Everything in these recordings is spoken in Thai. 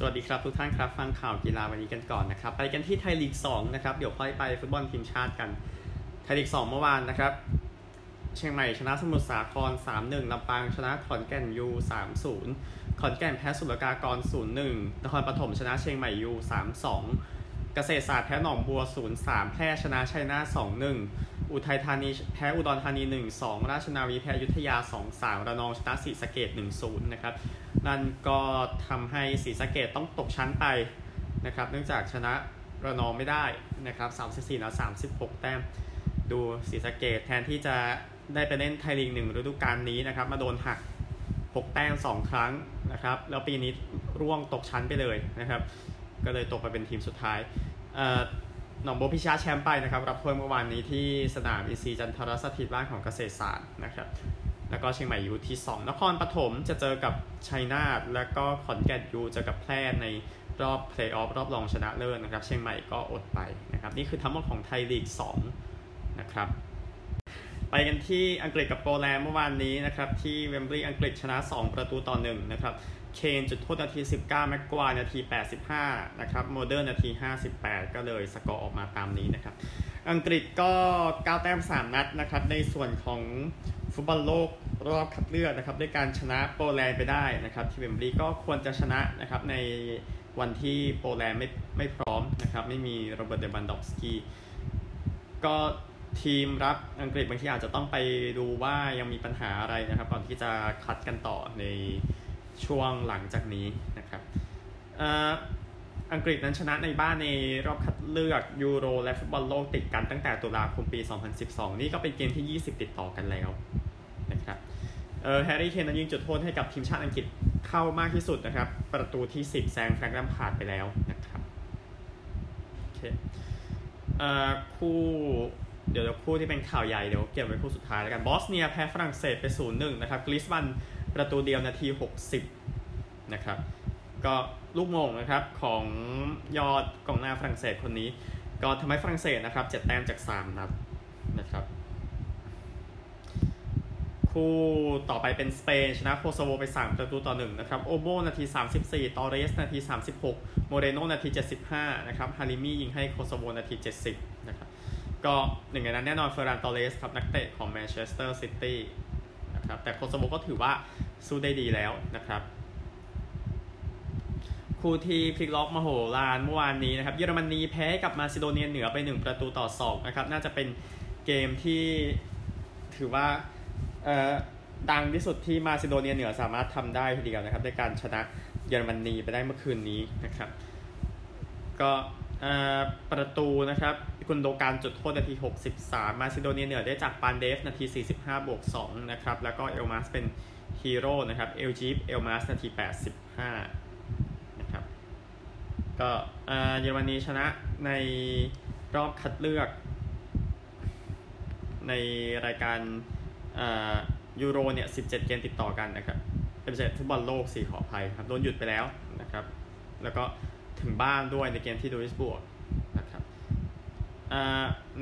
สวัสดีครับทุกท่านครับฟังข่าวกีฬาวันนี้กันก่อนนะครับไปกันที่ไทยลีก2นะครับเดี๋ยวค่อยไปฟุตบอลทีมชาติกันไทยลีก2เมื่อวานนะครับ เชียงใหม่ชนะสมุทรสาคร 3-1ลำปางชนะขอนแก่นยู 3-0 ขอนแก่นแพ้สุรกากร 0-1นครปฐมชนะเชียงใหม่ยู 3-2 เกษตรศาสตร์แพ้หนองบัว 0-3 แพร่ชนะชัยนาท2-1 อุทัยธานีแพ้อุดรธานี 1-2 ราชนาวีแพ้อยุธยา 2-3 ระนองชนะศรีสะเกด1-0 นะครับ นั่นก็ทำให้ศรีสะเกดต้องตกชั้นไปนะครับ เนื่องจากชนะระนองไม่ได้นะครับ34แล้ว36 แต้ม ดูศรีสะเกดแทนที่จะได้ไปเล่นไทยลีกหนึ่งฤดูกาลนี้นะครับ มาโดนหัก 6 แต้ม 2 ครั้งนะครับ แล้วปีนี้ร่วงตกชั้นไปเลยนะครับ ก็เลยตกไปเป็นทีมสุดท้ายหนองโบพิชาแชมป์ไปนะครับ รับถ้วยเมื่อวานนี้ที่สนามอินทรีจันทรสถิตย์บ้านของเกษตรศาสตร์นะครับ แล้วก็เชียงใหม่ยูที่ 2 นครปฐมจะเจอกับชัยนาทแล้วก็ขอนแก่นยูเจอกับแพร่ในรอบเพลย์ออฟรอบรองชนะเลิศนะครับ เชียงใหม่ก็อดไปนะครับ นี่คือทั้งหมดของไทยลีก 2 นะครับ ไปกันที่อังกฤษกับโปแลนด์เมื่อวานนี้นะครับ ที่เวมบลีย์อังกฤษชนะ 2 ประตูต่อ1นะครับเคนจุดโทษนาที 19 แม็กไกวร์นาที 85 นะครับ โมเดอร์นาที 58 ก็เลยสกอร์ออกมาตามนี้นะครับ อังกฤษก็ 9 แต้ม 3 นัดนะครับ ในส่วนของ ฟุตบอลโลกรอบคัดเลือกนะครับด้วยการชนะโปแลนด์ไปได้นะครับ ที่เวมบลีก็ควรจะชนะนะครับในวันที่โปแลนด์ไม่ไม่พร้อมนะครับ ไม่มีโรเบิร์ตเลวานดอฟสกี้ก็ทีมรับอังกฤษบางทีอาจจะต้องไปดูว่ายังมีปัญหาอะไรนะครับ ก่อนที่จะคัดกันต่อในช่วงหลังจากนี้นะครับอังกฤษนั้นชนะในบ้านในรอบคัดเลือกยูโรและฟุตบอลโลกติดกันตั้งแต่ตุลาคมปี 2012 นี่ก็เป็นเกมที่ 20 ติดต่อกันแล้ว แฮร์รี่เคนนั้นยิงจุดโทษให้กับทีมชาติอังกฤษเข้ามากที่สุดนะครับ ประตูที่ 10 แซงแฟรงค์ลัมพาร์ดไปแล้วนะครับโอเคเอ่อคู่เดี๋ยวคู่ที่เป็นข่าวใหญ่เดี๋ยวเก็บไว้คู่สุดท้ายแล้วกันบอสเนียแพ้ฝรั่งเศสไป 0-1 นะครับกริสบันประตูเดียวนาที 60 นะครับ ก็ลูกโมงนะครับของยอดกองหน้าฝรั่งเศสคนนี้ ก็ทำให้ฝรั่งเศสนะครับเจ็ดแต้มจาก 3 นัดนะครับ คู่ต่อไปเป็นสเปนชนะโคโซโวไป 3 ประตูต่อ 1 นะครับ โอโบนาที 34 ตอเรส นาที 36 โมเรโนนาที 75 นะครับ ฮาริมียิงให้โคโซโวนาที 70 นะครับ ก็หนึ่งในนั้นแน่นอนเฟอร์รานตอเรสครับนักเตะของแมนเชสเตอร์ซิตี้นะครับแต่โคโซโวก็ถือว่าสู้ได้ดีแล้วนะครับคู่ที่พลิกล็อกมโหฬารเมื่อวานนี้นะครับเยอรมนีแพ้กับมาซิโดเนียเหนือไป 1 ประตูต่อ2นะครับน่าจะเป็นเกมที่ถือว่า ดังที่สุดที่มาซิโดเนียเหนือสามารถทำได้ทีเดียวนะครับในการชนะเยอรมนีไปได้เมื่อคืนนี้นะครับ ก็ประตูนะครับกุนโดกันจุดโทษนาที 63 มาซิโดเนียเหนือได้จากปานเดฟนาที 45 บวก 2 นะครับ แล้วก็เอลมาสเป็นฮีโร่นะครับเอลยีฟเอลมาสนาที 85 นะครับ ก็เยอรมนีชนะในรอบคัดเลือก ในรายการ ยูโรเนี่ย 17 เกมติดต่อกันนะครับเป็นเซฟุตบอลโลกสี่ขออภัยครับ โดนหยุดไปแล้วนะครับ แล้วก็ถึงบ้านด้วยในเกมที่ดุยส์บวร์กนะครับ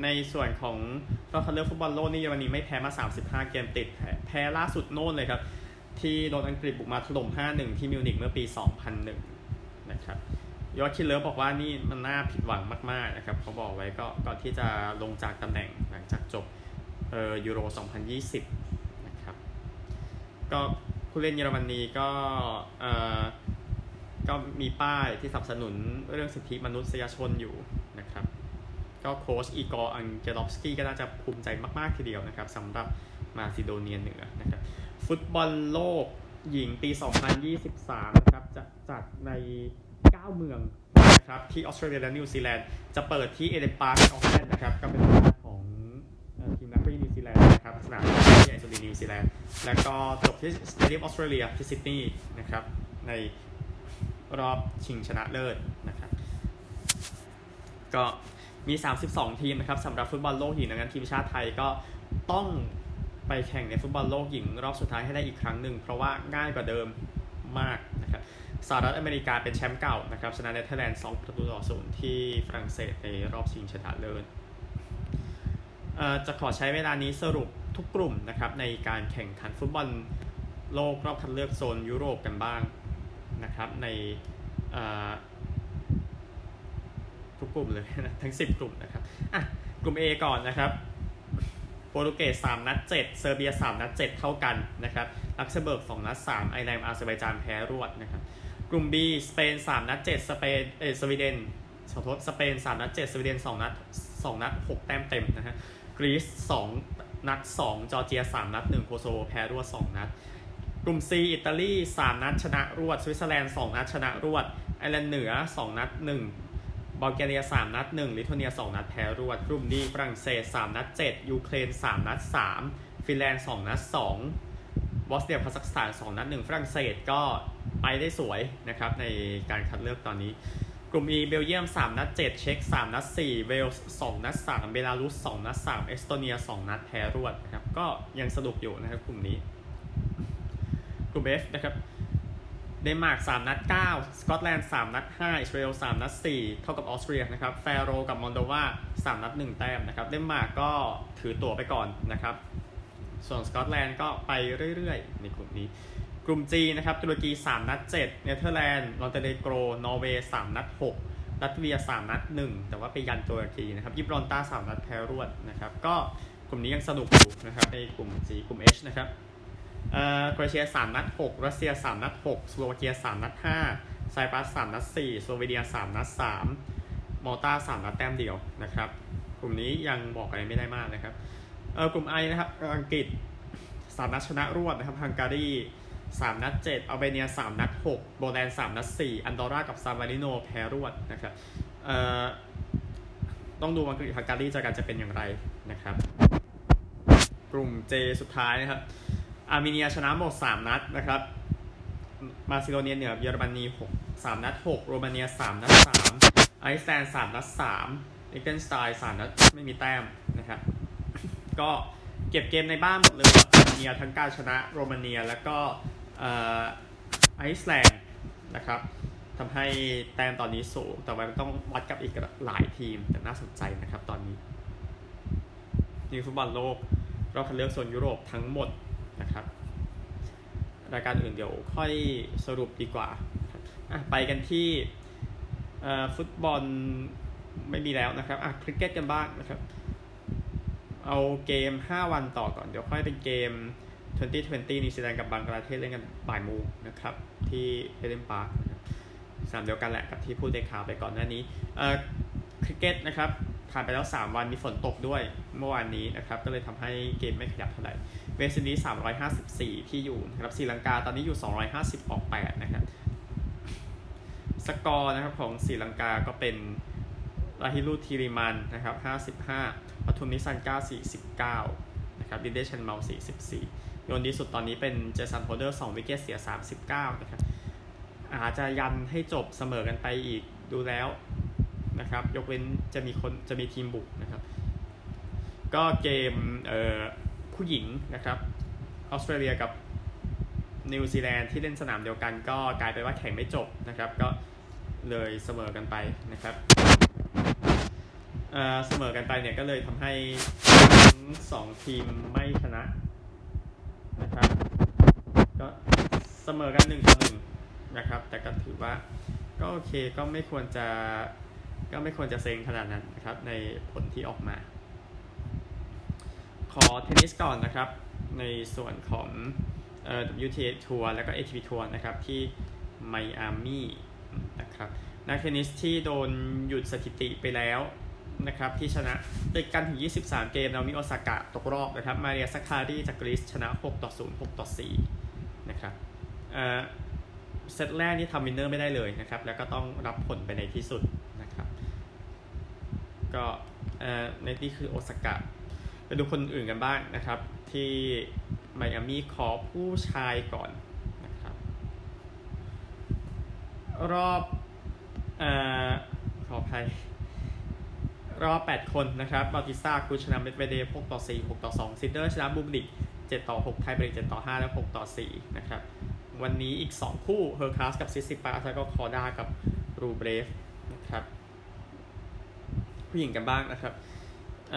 ในส่วนของรอบคัดเลือกฟุตบอลโลกนี่เยอรมนีไม่แพ้มา 35 เกมติด แพ้ล่าสุดโน่นเลยครับ ที่โดนอังกฤษบุกมาถล่ม 5-1 ที่มิวนิกเมื่อปี 2001 นะครับโยอาคิมเลิฟบอกว่านี่มันน่าผิดหวังมาก ๆ นะครับเขาบอกไว้ก็ก่อนที่จะลงจากตำแหน่งหลังจากจบ เอ่อยูโร 2020 นะครับ ก็ผู้เล่นเยอรมนีก็เอ่อก็มีป้ายที่สนับสนุนเรื่องสิทธิมนุษยชนอยู่นะครับ ก็โค้ชอีกอร์อังเจลอฟสกี้ก็น่าจะภูมิใจมาก ๆ ทีเดียวนะครับสำหรับมาซิโดเนียเหนือนะครับ ฟุตบอลโลกหญิงปี 2023 นะครับ จะจัดใน 9 เมืองนะครับ ที่ออสเตรเลียและนิวซีแลนด์ จะเปิดที่อีเดนปาร์คโอ๊คแลนด์นะครับ ก็เป็นของทีมรักบี้ นิวซีแลนด์นะครับสนามที่ไอโซลีนิวซีแลนด์แล้วก็จบที่สเตเดียมออสเตรเลียที่ซิดนีย์นะครับในรอบชิงชนะเลิศนะครับก็มี 32 ทีมนะครับสำหรับฟุตบอลโลกหญิงดังนั้นทีมชาติไทยก็ต้องไปแข่งในฟุตบอลโลกหญิงรอบสุดท้ายให้ได้อีกครั้งหนึ่ง เพราะว่าง่ายกว่าเดิมมากนะครับสหรัฐอเมริกาเป็นแชมป์เก่านะครับชนะเนเธอร์แลนด์2ประตูต่อศูนย์ที่ฝรั่งเศสในรอบชิงชนะเลิศ จะขอใช้เวลานี้สรุปทุกกลุ่มนะครับในการแข่งขันฟุตบอลโลกรอบคัดเลือกโซนยุโรปกันบ้างนะครับในทุกกลุ่มเลยนะทั้ง 10 กลุ่มนะครับอะกลุ่ม A ก่อนนะครับโปรตุเกส3นัด 7 เซอร์เบีย 3 นัด 7 เท่ากันนะครับลักเซมเบิร์ก 2 นัด 3 ไอร์แลนด์อาเซอร์ไบจานแพ้รวดนะครับกลุ่ม B สเปน 3 นัด 7 สเปนเอสวีเดนขอโทษสเปน 3 นัด 7 สวีเดน 2 นัด 2 นัด 6 แต้มเต็มนะฮะ กรีซ2นัด2จอร์เจีย3นัด1โคโซโวแพ้รวด2นัด กลุ่ม C อิตาลี3นัดชนะรวด สวิตเซอร์แลนด์2นัดชนะรวดไอร์แลนด์เหนือ2นัด1บัลแกเรีย3นัด1ลิทัวเนีย2นัดแพ้รวด กลุ่ม D ฝรั่งเศส3นัด7ยูเครน3นัด3ฟินแลนด์2นัด2บอสเนียคาซัคสถาน2นัด1ฝรั่งเศสก็ไปได้สวยนะครับในการคัดเลือกตอนนี้ กลุ่ม E เบลเยียม 3 นัด 7 เช็ก3 นัด 4 เวลส์2นัด 3 เบลารุส 2 นัด 3 เอสโตเนีย 2 นัดแพ้รวดนะครับ ก็ยังสนุกอยู่นะครับกลุ่มนี้ กลุ่ม F นะครับ เดนมาร์ก 3 นัด 9 สกอตแลนด์ 3 นัด 5 อิสราเอล 3 นัด 4 เท่ากับออสเตรียนะครับ แฟโรกับมอลโดวา 3 นัด 1 แต้มนะครับ เดนมาร์กก็ถือตั๋วไปก่อนนะครับ ส่วนสกอตแลนด์ก็ไปเรื่อยๆ ในกลุ่มนี้ กลุ่ม G นะครับตุรกี 3 นัด 7 เนเธอร์แลนด์มอนเตเนโกรนอร์เวย์ 3 นัด6ลัตเวีย 3 นัด 1 แต่ว่าไปยันตุรกีนะครับยิบรอลตาร์ 3 นัดแพ้รวดนะครับก็กลุ่มนี้ยังสนุกอยู่นะครับในกลุ่ม G กลุ่ม H นะครับเอ่อโครเอเชีย 3 นัด 6 รัสเซีย 3 นัด 6 สโลวาเกีย 3 นัด 5 ไซปรัส 3 นัด 4 สโลเวเนีย 3 นัด 3 มอลตา 3 นัดแต้มเดียวนะครับกลุ่มนี้ยังบอกอะไรไม่ได้มากนะครับเออกลุ่ม I นะครับอังกฤษ 3 นัดชนะรวดนะครับฮังการี 3 นัด 7 อัลเบเนีย 3 นัด 6 โปแลนด์ 3 นัด 4 อันดอร่ากับซานมาริโนแพ้รวดนะครับเอ่อต้องดูอังกฤษฮังการีจะกันจะเป็นอย่างไรนะครับ กลุ่ม J สุดท้ายนะครับ อาร์เมเนียชนะหมด 3 นัดนะครับ มาซิโดเนียเหนือเยอรมนี6 3 นัด 6 โรมาเนีย 3 นัด 3 ไอซ์แลนด์ 3 นัด 3ลิกเตนสไตน์3นัดไม่มีแต้มนะครับ ก็เก็บเกมในบ้านหมดเลยอาร์เมเนียทั้งการชนะโรมาเนียแล้วก็ ไอซ์แลนด์นะครับทำให้แต้มตอนนี้สูง แต่ว่าต้องวัดกับอีกหลายทีม แต่น่าสนใจนะครับตอนนี้นี่ฟุตบอลโลกรอบคัดเลือกโซนยุโรปทั้งหมดนะครับ รายการอื่นเดี๋ยวค่อยสรุปดีกว่าไปกันที่ฟุตบอลไม่มีแล้วนะครับอะคริกเก็ตกันบ้างนะครับ เอาเกม 5 วันต่อก่อน เดี๋ยวค่อยเป็นเกม 2020 นิวซีแลนด์กับบังกลาเทศเล่นกันบ่ายโมงนะครับ ที่อีเดนพาร์คสนามเดียวกันแหละกับที่พูดในข่าวไปก่อนหน้านี้เอ่อคริกเก็ตนะครับผ่านไปแล้ว 3 วันมีฝนตกด้วยเมื่อวานนี้นะครับ ก็เลยทำให้เกมไม่ขยับเท่าไหร่ เวสต์อินดีส354 ที่อยู่นะครับศรีลังกาตอนนี้อยู่ 250 ออก 8 นะครับ สกอร์นะครับของศรีลังกาก็เป็นลาฮิรูทิริมานเนนะครับ 55ปทุมนิสังกา 49 นะครับดิเนชจันดิมาล 44 โยนดีสุดตอนนี้เป็นเจสันโฮลเดอร์2 wicket เสีย 39 นะครับ อาจจะยันให้จบเสมอกันไปอีกดูแล้วนะครับ ยกเว้นจะมีคนจะมีทีมบุกนะครับ ก็เกมผู้หญิงนะครับออสเตรเลียกับนิวซีแลนด์ที่เล่นสนามเดียวกันก็กลายเป็นว่าแข่งไม่จบนะครับ ก็เลยเสมอกันไปนะครับเสมอกันไปเนี่ยก็เลยทำให้ทั้งสองทีมไม่ชนะนะครับ ก็ เสมอกันหนึ่งต่อหนึ่งนะครับ แต่ก็ถือว่าก็โอเคก็ไม่ควรจะก็ไม่ควรจะเซ็งขนาดนั้นนะครับในผลที่ออกมา ขอเทนนิสก่อนนะครับ ในส่วนของเอ่อ WTA ทัวร์แล้วก็ ATP ทัวร์นะครับที่ไมอามี่นะครับนักเทนนิสที่โดนหยุดสถิติไปแล้วนะครับที่ชนะติดกันถึง 23 เกมเรามีโอซากะตกรอบนะครับ มาเรียซักคารีจากกรีซชนะ 6 ต่อ 0 6 ต่อ 4 นะครับ เซตแรกนี่ทำ winner ไม่ได้เลยนะครับ แล้วก็ต้องรับผลไปในที่สุดนะครับ ก็ในที่คือโอซากะไปดูคนอื่นกันบ้างนะครับ ที่ไมอามี่ขอผู้ชายก่อนนะครับ รอบอขออภัยรอบ 8 คนนะครับบาติซ่ากูชนะเมดเวเดฟ6ต่อ 4 6 ต่อ 2 ซินเนอร์ชนะบูบลิก7ต่อ 6 ไทเบรก7ต่อ 5 และ 6 ต่อ 4 นะครับ วันนี้อีก 2 คู่เฮอร์คัซกับซิซิปาสแล้วก็คอร์ด้ากับรูเบลฟนะครับ ผู้หญิงกันบ้างนะครับอ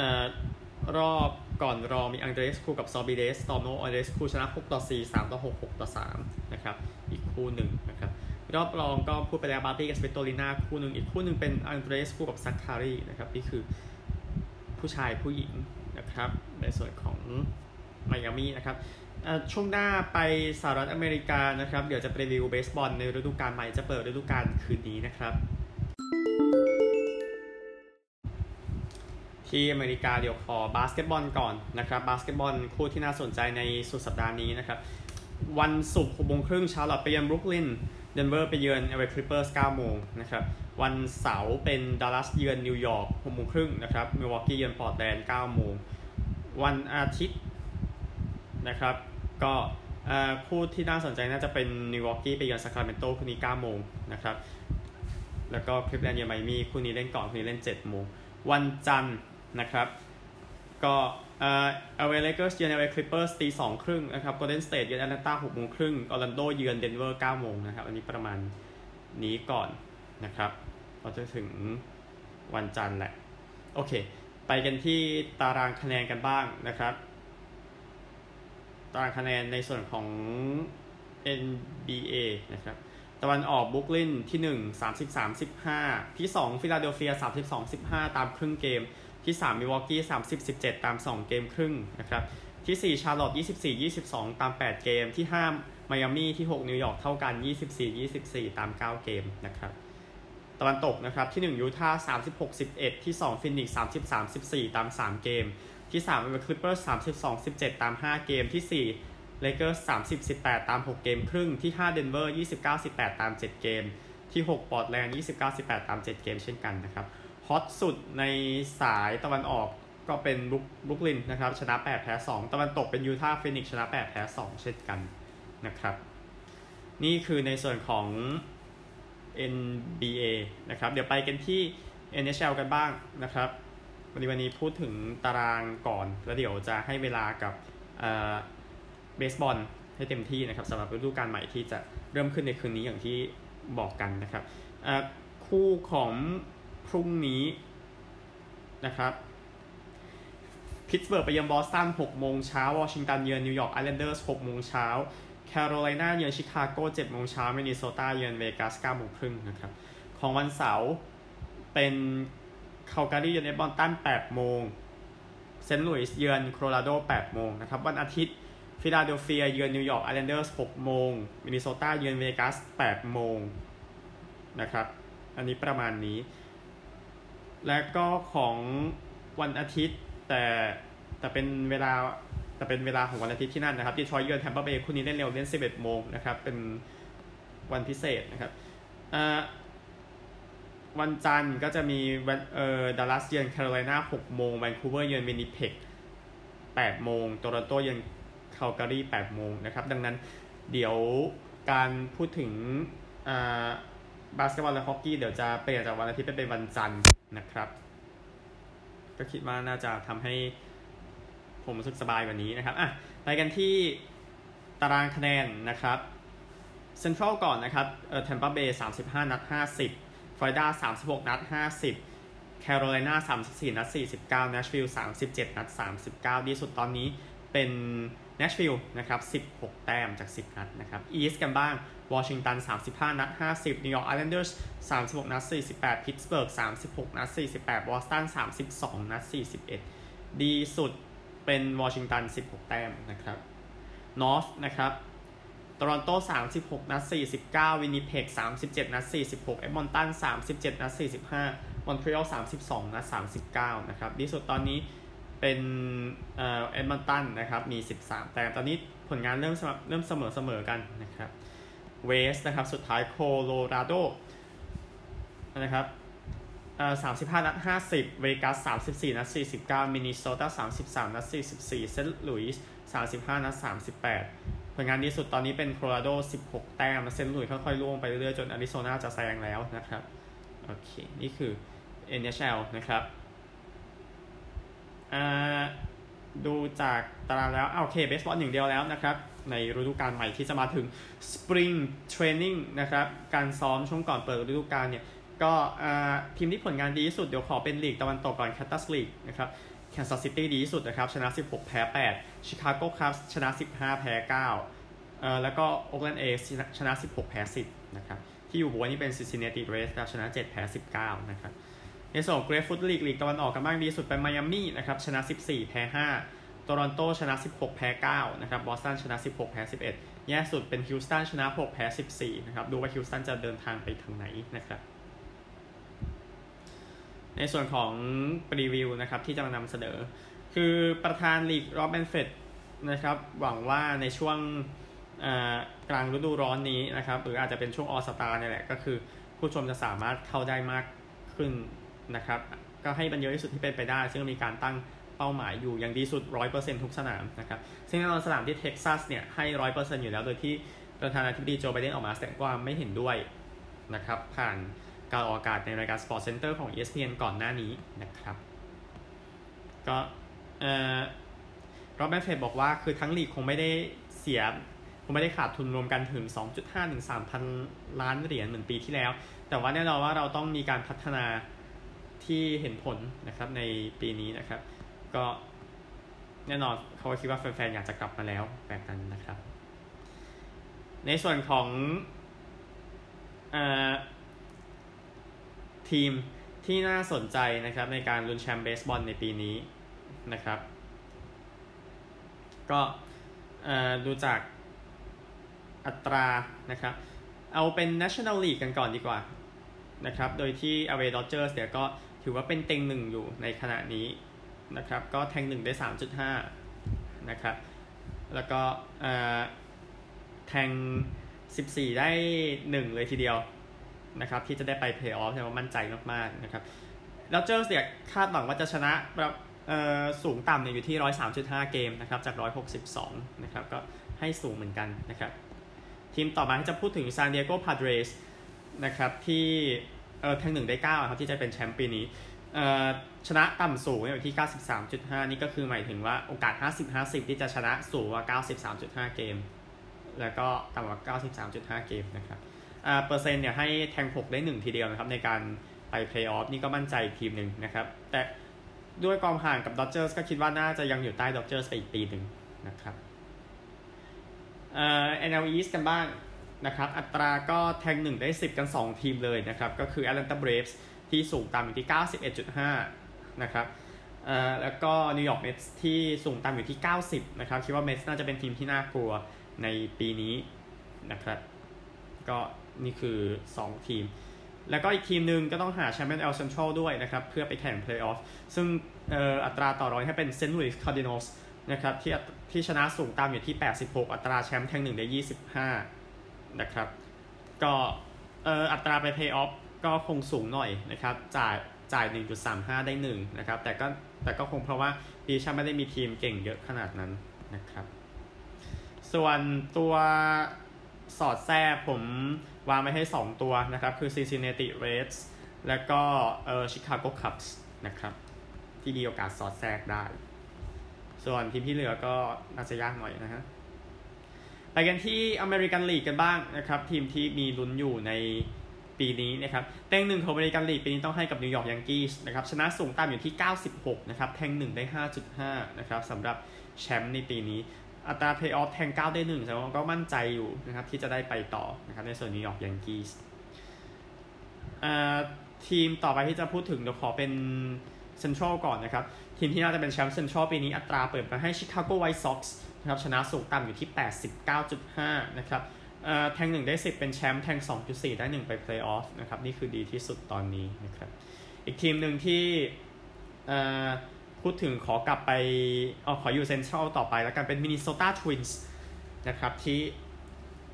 รอบก่อนรองมีอังเดรสคูกับซอร์ริเบสตอร์โมอังเดรสคูชนะ 6 ต่อ 4 3 ต่อ 6 6 ต่อ 3 นะครับ อีกคู่หนึ่งนะครับ รอบรองก็พูดไปแล้วบาร์ตี้กับสวิโตลิน่าคู่หนึ่งอีกคู่หนึ่งเป็นอังเดรสคูกับซักคารีนะครับ นี่คือผู้ชายผู้หญิงนะครับ ในส่วนของไมอามี่นะครับ ช่วงหน้าไปสหรัฐอเมริกานะครับ เดี๋ยวจะไปรีวิวเบสบอลในฤดูกาลใหม่จะเปิดฤดูกาลคืนนี้นะครับ ที่อเมริกาเดี๋ยวขอบาสเกตบอลก่อนนะครับบาสเกตบอลคู่ที่น่าสนใจในสุดสัปดาห์นี้นะครับ วันศุกร์หกโมงครึ่งชาร์ลอตไปเยือนบรุกลินเดนเวอร์ไปเยือนเอเวอร์คลิปเปอร์ส9โมงนะครับวันเสาร์เป็นดัลลัสเยือนนิวยอร์ก6โมงครึ่งนะครับมิลวอกกี้เยือนปอร์ตแลนด์9โมงวันอาทิตย์นะครับ ก็คู่ที่น่าสนใจน่าจะเป็นมิลวอกกี้ไปเยือนซาคราเมนโตคู่นี้9โมงนะครับ แล้วก็คลีฟแลนด์เยือนไมอามี่คู่นี้เล่นก่อนคู่นี้เล่น7โมงวันจันทร์นะครับ ก็เอ่อเอเวอร์เลเกอร์สเยือนเอเวอร์คลิปเปอร์สตีสองครึ่งนะครับโกลเด้นสเตทเยือนแอตแลนตาหกโมงครึ่งออร์แลนโดเยือนเดนเวอร์เก้าโมงนะครับ อันนี้ประมาณนี้ก่อนนะครับเราจะถึงวันจันทร์แหละ โอเค ไปกันที่ตารางคะแนนกันบ้างนะครับ ตารางคะแนนในส่วนของ NBA นะครับ ตะวันออกบุคลินที่ 1 30 35ที่ 2 ฟิลาเดลเฟีย 32 15 ตามครึ่งเกม ที่ 3 มิวอกกี้ 30 17 ตาม 2 เกมครึ่งนะครับ ที่ 4 ชาร์ลอต24 22 ตาม 8 เกม ที่ 5 ไมอามี่ที่ 6 นิวยอร์กเท่ากัน 24 24 ตาม 9 เกมนะครับตะวันตกนะครับที่ 1 ยูทาห์36 11 ที่ 2 ฟินิกส์33 14 ตาม 3 เกม ที่3เป็นคลิปเปอร์32 17 ตาม 5 เกมที่4เลเกอร์ส30 18 ตาม 6 เกมครึ่งที่5เดนเวอร์29 18 ตาม 7 เกม ที่6ปอร์ตแลนด์29 18 ตาม 7 เกมเช่นกันนะครับฮอตสุดในสายตะวันออกก็เป็นบุกลินนะครับชนะ 8 แพ้ 2 ตะวันตกเป็นยูทาห์ฟินิกชนะ 8 แพ้ 2 เช่นกันนะครับ นี่คือในส่วนของ NBA นะครับ เดี๋ยวไปกันที่ NHL กันบ้างนะครับ วันนี้วันนี้พูดถึงตารางก่อน แล้วเดี๋ยวจะให้เวลากับเบสบอลให้เต็มที่นะครับสำหรับฤดูกาลใหม่ที่จะเริ่มขึ้นในคืนนี้อย่างที่บอกกันนะครับคู่ของพรุ่งนี้นะครับพิตสเบิร์กไปเยือนบอสตัน6โมงเช้าวอชิงตันเยือนนิวยอร์กไอแลนเดอร์ส6โมงเช้าแคโรไลนาเยือนชิคาโก7โมงเช้ามินนิโซตาเยือนเวกัส9โมงครึ่งนะครับของวันเสาร์เป็น คาลการีเยือนเอดมอนตัน8โมงเซนต์หลุยส์เยือนโคโลราโด8โมงนะครับวันอาทิตย์ฟิลาเดลเฟียเยือนนิวยอร์กไอแลนเดอร์ส6โมงมินนิโซตาเยือนเวกัส8โมงนะครับ อันนี้ประมาณนี้ และก็ของวันอาทิตย์แต่แต่เป็นเวลาแต่เป็นเวลาของวันอาทิตย์ที่นั่นนะครับดีทรอยต์เยือนแทมเปอร์เบย์คู่นี้เล่นเร็วเล่น11โมงนะครับ เป็นวันพิเศษนะครับอ่า วันจันทร์ก็จะมีวันเอ่อดัลลัสเยือนแคโรไลนา6โมงแวนคูเวอร์เยือนวินิเพก8โมงโตรอนโตเยือนคาลการี8โมงนะครับ ดังนั้นเดี๋ยวการพูดถึงอ่าบาสเกตบอลและฮอกกี้เดี๋ยวจะเปลี่ยนจากวันอาทิตย์เป็นวันจันทร์นะครับ ก็คิดว่าน่าจะทำให้ผมรู้สึกสบายกว่านี้นะครับอะไปกันที่ตารางคะแนนนะครับเซ็นทรัลก่อนนะครับเอ่อแทมเปอร์เบย์สามสิบห้านัดห้าสิบ ฟลอริดาสามสิบหกนัดห้าสิบแคโรไลนาสามสิบสี่นัดสี่สิบเก้าเนชวิลล์สามสิบเจ็ดนัดสามสิบเก้าดีสุดตอนนี้เป็นเนชวิลล์นะครับสิบหกแต้มจากสิบนัดนะครับ East กันบ้างวอชิงตันสามสิบห้านัดห้าสิบนิวยอร์กไอแลนเดอร์สสามสิบหกนัดสี่สิบแปดพิตสเบิร์กสามสิบหกนัดสี่สิบแปดบอสตันสามสิบสองนัดสี่สิบเอ็ดดีสุดเป็นวอชิงตัน 16 แต้มนะครับ North นะครับ โตรอนโต 36 นัด 49 วินิเพก 37 นัด 46 เอดมอนตัน 37 นัด 45 มอนทรีออล 32 นัด 39 นะครับดีสุดตอนนี้เป็นเอดมอนตันนะครับมี 13 แต้มตอนนี้ผลงานเริ่มเริ่มเสมอเสมอกันนะครับ West นะครับสุดท้ายโคโลราโดนะครับสามสิบห้านัดห้าสิบเวกัสสามสิบสี่นัดสี่สิบเก้ามินนิโซตาสามสิบสามนัดสี่สิบสี่เซนต์หลุยส์ สามสิบห้านัดสามสิบแปดผลงานดีสุดตอนนี้เป็นโคโลราโดสิบหกแต้มเซนต์หลุยส์ค่อยๆร่วงไปเรื่อยๆ จนอาริโซนาจะแซงแล้วนะครับ โอเค นี่คือ NHL นะครับดูจากตารางแล้วโอเคเบสบอลหนึ่งเดียวแล้วนะครับ ในฤดูกาลใหม่ที่จะมาถึง Spring Training นะครับ การซ้อมช่วงก่อนเปิดฤดูกาลเนี่ย ก็ทีมที่ผลงานดีที่สุดเดี๋ยวขอเป็นลีกตะวันตกก่อน Cactus League นะครับ แคนซัสซิตี้ดีที่สุดนะครับ ชนะ 16 แพ้ 8 ชิคาโกครับชนะ 15 แพ้ 9 เอ่อแล้วก็โอ๊กแลนด์เอชนะ 16 แพ้ 10 นะครับ ที่อยู่บนนี่เป็น Cincinnati Reds ครับชนะ 7 แพ้ 19 นะครับ ในส่วนเกรฟฟุตลีกลีกตะวันออกกันบ้างดีสุดเป็นไมอามี่นะครับ ชนะ 14 แพ้ 5 โตรอนโตชนะ 16 แพ้ 9 นะครับ บอสตันชนะ 16 แพ้ 11 แย่สุดเป็นฮิลสตันชนะ 6 แพ้ 14 นะครับ ดูว่าฮิลสตันจะเดินทางไปทางไหนนะครับ ในส่วนของรีวิวนะครับที่จะมานำเสนอ คือประธานลีกรอบเบนเฟดนะครับหวังว่าในช่วงกลางฤดูร้อนนี้นะครับหรืออาจจะเป็นช่วงออสตาเนี่ยแหละก็คือ ผู้ชมจะสามารถเข้าได้มากขึ้นนะครับก็ให้มันเยอะที่สุดที่เป็นไปได้ ซึ่งมีการตั้งเป้าหมายอยู่อย่างดีสุด 100%ทุกสนามนะครับซึ่งแน่นอนสนามที่เท็กซัสเนี่ยให้ 100%อยู่แล้วโดยที่ประธานาธิบดีโจไบเดนออกมาแสดงความไม่เห็นด้วยนะครับผ่าน การออกอากาศในรายการ Sport Center ของ ESPN ก่อนหน้านี้นะครับ ก็เอ่อรอบแมนเฟดบอกว่าคือทั้งลีกคงไม่ได้เสียคงไม่ได้ขาดทุนรวมกันถึง 2.5ถึง3,000ล้านเหรียญเหมือนปีที่แล้ว แต่ว่าแน่นอนว่าเราต้องมีการพัฒนาที่เห็นผลนะครับในปีนี้นะครับ ก็แน่นอนเขาคิดว่าแฟนๆอยากจะกลับมาแล้วแบบนั้นนะครับ ในส่วนของอ ทีมที่น่าสนใจนะครับในการลุ้นแชมป์เบสบอลในปีนี้นะครับ ก็ดูจากอัตรานะครับ เอาเป็น National League กันก่อนดีกว่านะครับ โดยที่ a w a y Dodgers เนี่ยก็ถือว่าเป็นเต็งหนึ่งอยู่ในขณะนี้นะครับ ก็แทงหนึ่งได้สามจุดห้านะครับ แล้วก็แทงสิบสี่ได้หนึ่งเลยทีเดียว นะครับที่จะได้ไปเพลย์ออฟเนี่ยมั่นใจมากๆนะครับแล้วเจอเสียคาดหวังว่าจะชนะแบบสูงต่ำเนี่ยอยู่ที่ร้อยสามจุดห้าเกมนะครับจากร้อยหกสิบสองนะครับก็ให้สูงเหมือนกันนะครับทีมต่อมาที่จะพูดถึงซานดิเอโกพาเดรสนะครับที่เออแทงหนึ่งได้เก้าครับที่จะเป็นแชมป์ปีนี้ชนะต่ำสูงอยู่ที่ 93.5 นี่ก็คือหมายถึงว่าโอกาส 50-50 ที่จะชนะสูงกว่า 93.5 เกม แล้วก็ต่ำกว่า 93.5 เกมนะครับ เปอร์เซ็นต์เนี่ยให้แทง 6 ได้ 1 ทีเดียวนะครับในการไปเพลย์ออฟนี่ก็มั่นใจทีมหนึ่งนะครับ แต่ด้วยความห่างกับดอจเจอร์สก็คิดว่าน่าจะยังอยู่ใต้ดอจเจอร์สไปอีกปีหนึ่งนะครับเอ่อ NL East กันบ้างนะครับ อัตราก็แทง 1 ได้ 10 กัน 2 ทีมเลยนะครับ ก็คือ Atlanta Braves ที่สูงต่ำอยู่ที่ 91.5 นะครับเอ่อแล้วก็นิวยอร์กเมทส์ที่สูงต่ำอยู่ที่ 90 นะครับ คิดว่าเมทส์น่าจะเป็นทีมที่น่ากลัวในปีนี้นะครับ ก็ นี่คือ 2 ทีม แล้วก็อีกทีมหนึ่งก็ต้องหาแชมเปี้ยน NL Central ด้วยนะครับ เพื่อไปแข่งเพลย์ออฟซึ่งอัตราต่อรองให้เป็นเซนต์ลุยส์คาร์ดินอลส์นะครับที่ที่ชนะสูงต่ำอยู่ที่ 86 อัตราแชมป์แทงหนึ่งได้ 25 นะครับ ก็อัตราไปเพย์ออฟก็คงสูงหน่อยนะครับจ่ายจ่าย 1.35 ได้1นะครับแต่ก็แต่ก็คงเพราะว่าปีชาไม่ได้มีทีมเก่งเยอะขนาดนั้นนะครับ ส่วนตัวสอดแทรกผม วางไว้ให้ 2 ตัวนะครับ คือ Cincinnati Reds แล้วก็เออ Chicago Cubs นะครับ ที่มีโอกาสสอดแทรกได้ ส่วนทีมที่เหลือก็น่าจะยากหน่อยนะฮะไปกันที่ American League กันบ้างนะครับ ทีมที่มีลุ้นอยู่ในปีนี้นะครับแทงหนึ่งของ American League ปีนี้ต้องให้กับนิวยอร์กแยงกี้นะครับชนะสูงต่ำอยู่ที่ 96 นะครับ แทงหนึ่งได้ 5.5 นะครับสำหรับแชมป์ในปีนี้ อัตราเพลย์ออฟแทง 9 ได้1แต่ว่าก็มั่นใจอยู่นะครับที่จะได้ไปต่อนะครับในส่วนนิวยอร์กแยงกี้ทีมต่อไปที่จะพูดถึงเดี๋ยวขอเป็นเซ็นทรัลก่อนนะครับ ทีมที่น่าจะเป็นแชมป์เซ็นทรัลปีนี้อัตราเปิดมาให้ชิคาโกไวท์ซ็อกซ์นะครับชนะสูงต่ำอยู่ที่ 89.5 นะครับแทง1ได้ 10 เป็นแชมป์แทง 2.4 ได้ 1 ไปเพลย์ออฟนะครับ นี่คือดีที่สุดตอนนี้นะครับ อีกทีมหนึ่งที่ พูดถึงขอกลับไปเอาขออยู่เซนทรัลต่อไปแล้วกันเป็นมินนิโซตาทวินส์นะครับที่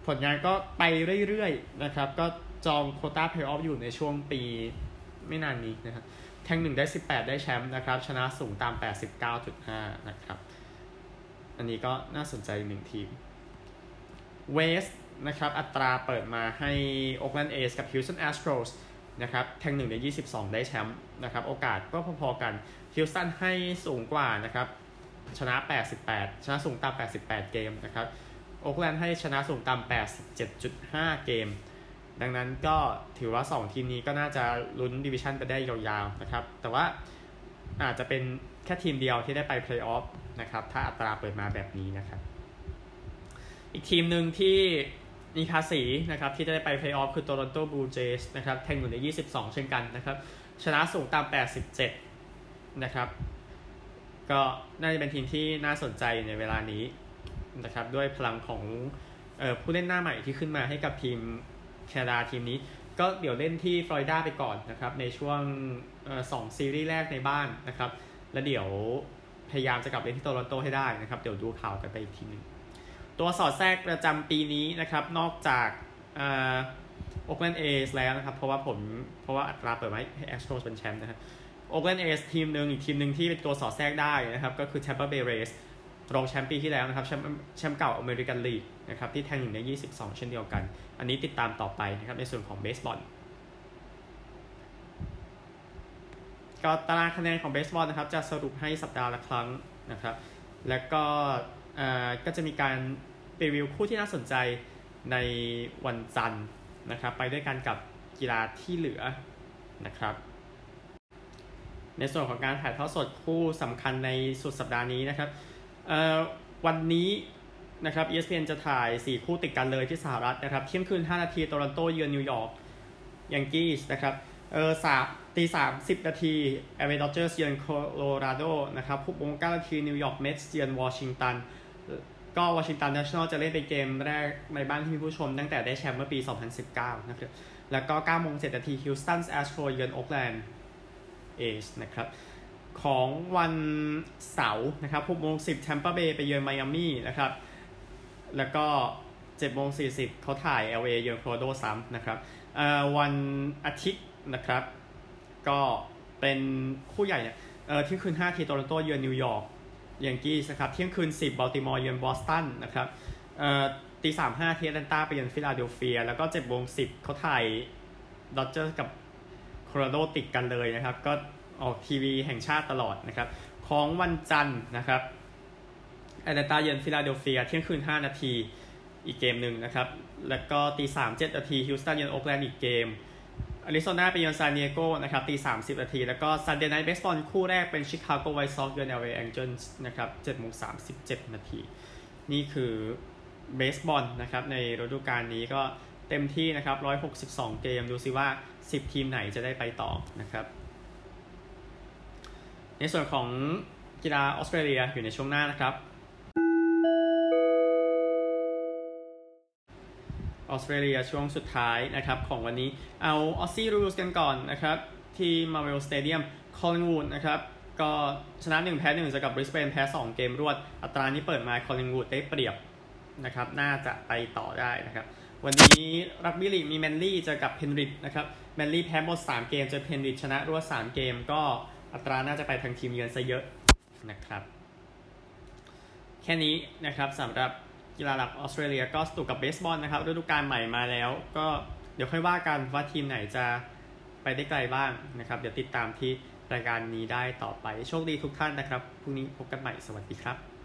ผลงานก็ไปเรื่อยๆนะครับก็จองโควต้าเพลย์ออฟอยู่ในช่วงปีไม่นานนี้นะครับแทง1ได้ 18 ได้แชมป์นะครับ ชนะสูงต่ำ 89.5 นะครับ อันนี้ก็น่าสนใจหนึ่งทีม West นะครับ อัตราเปิดมาให้โอ๊กแลนด์เอสกับฮิวสตันแอสโตรสนะครับ แทง1ได้ 22 ได้แชมป์นะครับ โอกาสก็พอๆกัน ฮิวสตันให้สูงกว่านะครับชนะ 88 ชนะสูงต่ำ88 เกมนะครับโอ๊กแลนด์ให้ชนะสูงต่ำ87.5 เกม ดังนั้นก็ถือว่า 2 ทีมนี้ก็น่าจะลุ้นดิวิชันไปได้ยาวๆนะครับ แต่ว่าอาจจะเป็นแค่ทีมเดียวที่ได้ไปเพลย์ออฟนะครับ ถ้าอัตราเปิดมาแบบนี้นะครับ อีกทีมหนึ่งที่มีภาษีนะครับที่จะได้ไปเพลย์ออฟคือโตรอนโตบลูเจสนะครับแทงหนึ่งได้ 22 เช่นกันนะครับ ชนะสูงต่ำ 87 นะครับ ก็น่าจะเป็นทีมที่น่าสนใจในเวลานี้นะครับ ด้วยพลังของออผู้เล่นหน้าใหม่ที่ขึ้นมาให้กับทีมแคนาดาทีมนี้ ก็เดี๋ยวเล่นที่ฟลอริดาไปก่อนนะครับ ในช่วงสองซีรีส์แรกในบ้านนะครับ แล้วเดี๋ยวพยายามจะกลับเล่นที่โตรอนโตให้ได้นะครับ เดี๋ยวดูข่าวกันไปอีกทีหนึ่งตัวสอดแทรกประจำปีนี้นะครับ นอกจากโอ๊กแลนด์เอสแล้วนะครับ เพราะว่าผมเพราะว่าอัตราเปิดไว้ให้แอสโตรเป็นแชมป์นะครับ โอ๊กแลนด์เอสทีมหนึ่งอีกทีมหนึ่งที่เป็นตัวสอดแทรกได้นะครับ ก็คือ Tampa Bay Rays รองแชมป์ปีที่แล้วนะครับแชมป์แชมป์เก่าอเมริกันลีกนะครับที่แทงอยู่ใน 22 เช่นเดียวกัน อันนี้ติดตามต่อไปนะครับในส่วนของเบสบอลก็ตารางคะแนนของเบสบอลนะครับจะสรุปให้สัปดาห์ละครั้งนะครับ แล้วก็ก็จะมีการรีวิวคู่ที่น่าสนใจในวันจันทร์นะครับ ไปด้วยกันกับกีฬาที่เหลือนะครับ ในส่วนของการถ่ายทอดสดคู่สำคัญในสุดสัปดาห์นี้นะครับวันนี้นะครับ ESPN จะถ่าย 4 คู่ติดกันเลยที่สหรัฐนะครับ เที่ยงคืน 5 นาทีโตรอนโตเยือนนิวยอร์กแยงกี้สนะครับเออสามตีสามสิบนาทีเอเวอเรสต์เจอร์เยือนโคโลราโดนะครับหกโมงเก้านาทีนิวยอร์กเมทส์เยือนวอชิงตันก็วอชิงตันเนชั่นแนลจะเล่นเป็นเกมแรกในบ้านที่มีผู้ชมตั้งแต่ได้แชมป์เมื่อปี 2019 นะครับ แล้วก็9โมง7นาทีฮิวสตันแอสโตรเยือนโอ๊กแลนด์ เอส นะครับของวันเสาร์นะครับ6โมง10แทมเปอร์เบย์ไปเยือนไมอามี่นะครับ แล้วก็7โมง40เขาถ่าย LA เยือนโคโลราโดซ้ำนะครับวันอาทิตย์นะครับ ก็เป็นคู่ใหญ่เนี่ยเที่ยงคืน5นาทีโตรอนโตเยือนนิวยอร์กแยงกี้นะครับ เที่ยงคืน 10บัลติมอร์เยือนบอสตันนะครับตีสามห้าแอตแลนตาไปเยือนฟิลาเดลเฟีย แล้วก็เจ็ดโมงสิบเขาถ่ายดอจเจอร์กับ โคโลราโดติดกันเลยนะครับ ก็ออกทีวีแห่งชาติตลอดนะครับ ของวันจันทร์นะครับแอตแลนตาเยือนฟิลาเดลเฟียเที่ยงคืน 5 นาทีอีกเกมหนึ่งนะครับ แล้วก็ตีสามเจ็ดนาทีฮิวสตันเยือนโอ๊กแลนด์อีกเกมอาริโซนาไปเยือนซานดิเอโกนะครับตีสามสิบนาที แล้วก็ Sunday Night Baseball คู่แรกเป็นชิคาโกไวท์ซ็อกเยือนเอลเอแองเจิลส์นะครับเจ็ดโมงสามสิบเจ็ดนาที นี่คือเบสบอลนะครับในฤดูกาลนี้ก็เต็มที่นะครับร้อยหกสิบสองเกมดูซิว่า สิบทีมไหนจะได้ไปต่อนะครับ ในส่วนของกีฬาออสเตรเลียอยู่ในช่วงหน้านะครับออสเตรเลียช่วงสุดท้ายนะครับของวันนี้เอา Aussie Rules กันก่อนนะครับที่ Marvel Stadium Collingwood นะครับก็ชนะ1แพ้1จะกับบริสเบนแพ้ 2 เกมรวด อัตรานี้เปิดมา Collingwood ได้เปรียบนะครับน่าจะไปต่อได้นะครับ วันนี้รักบี้ลีกมี Manly เจอกับ Penrith นะครับ Manly แพ้หมด 3 เกมเจอ Penrith ชนะรวด3 เกม ก็อัตราน่าจะไปทางทีมเยือนซะเยอะนะครับ แค่นี้นะครับสำหรับกีฬาหลักออสเตรเลียก็สตุกกับเบสบอลนะครับฤดูกาลใหม่มาแล้ว ก็เดี๋ยวค่อยว่ากันว่าทีมไหนจะไปได้ไกลบ้างนะครับ เดี๋ยวติดตามที่รายการนี้ได้ต่อไป โชคดีทุกท่านนะครับ พรุ่งนี้พบกันใหม่ สวัสดีครับ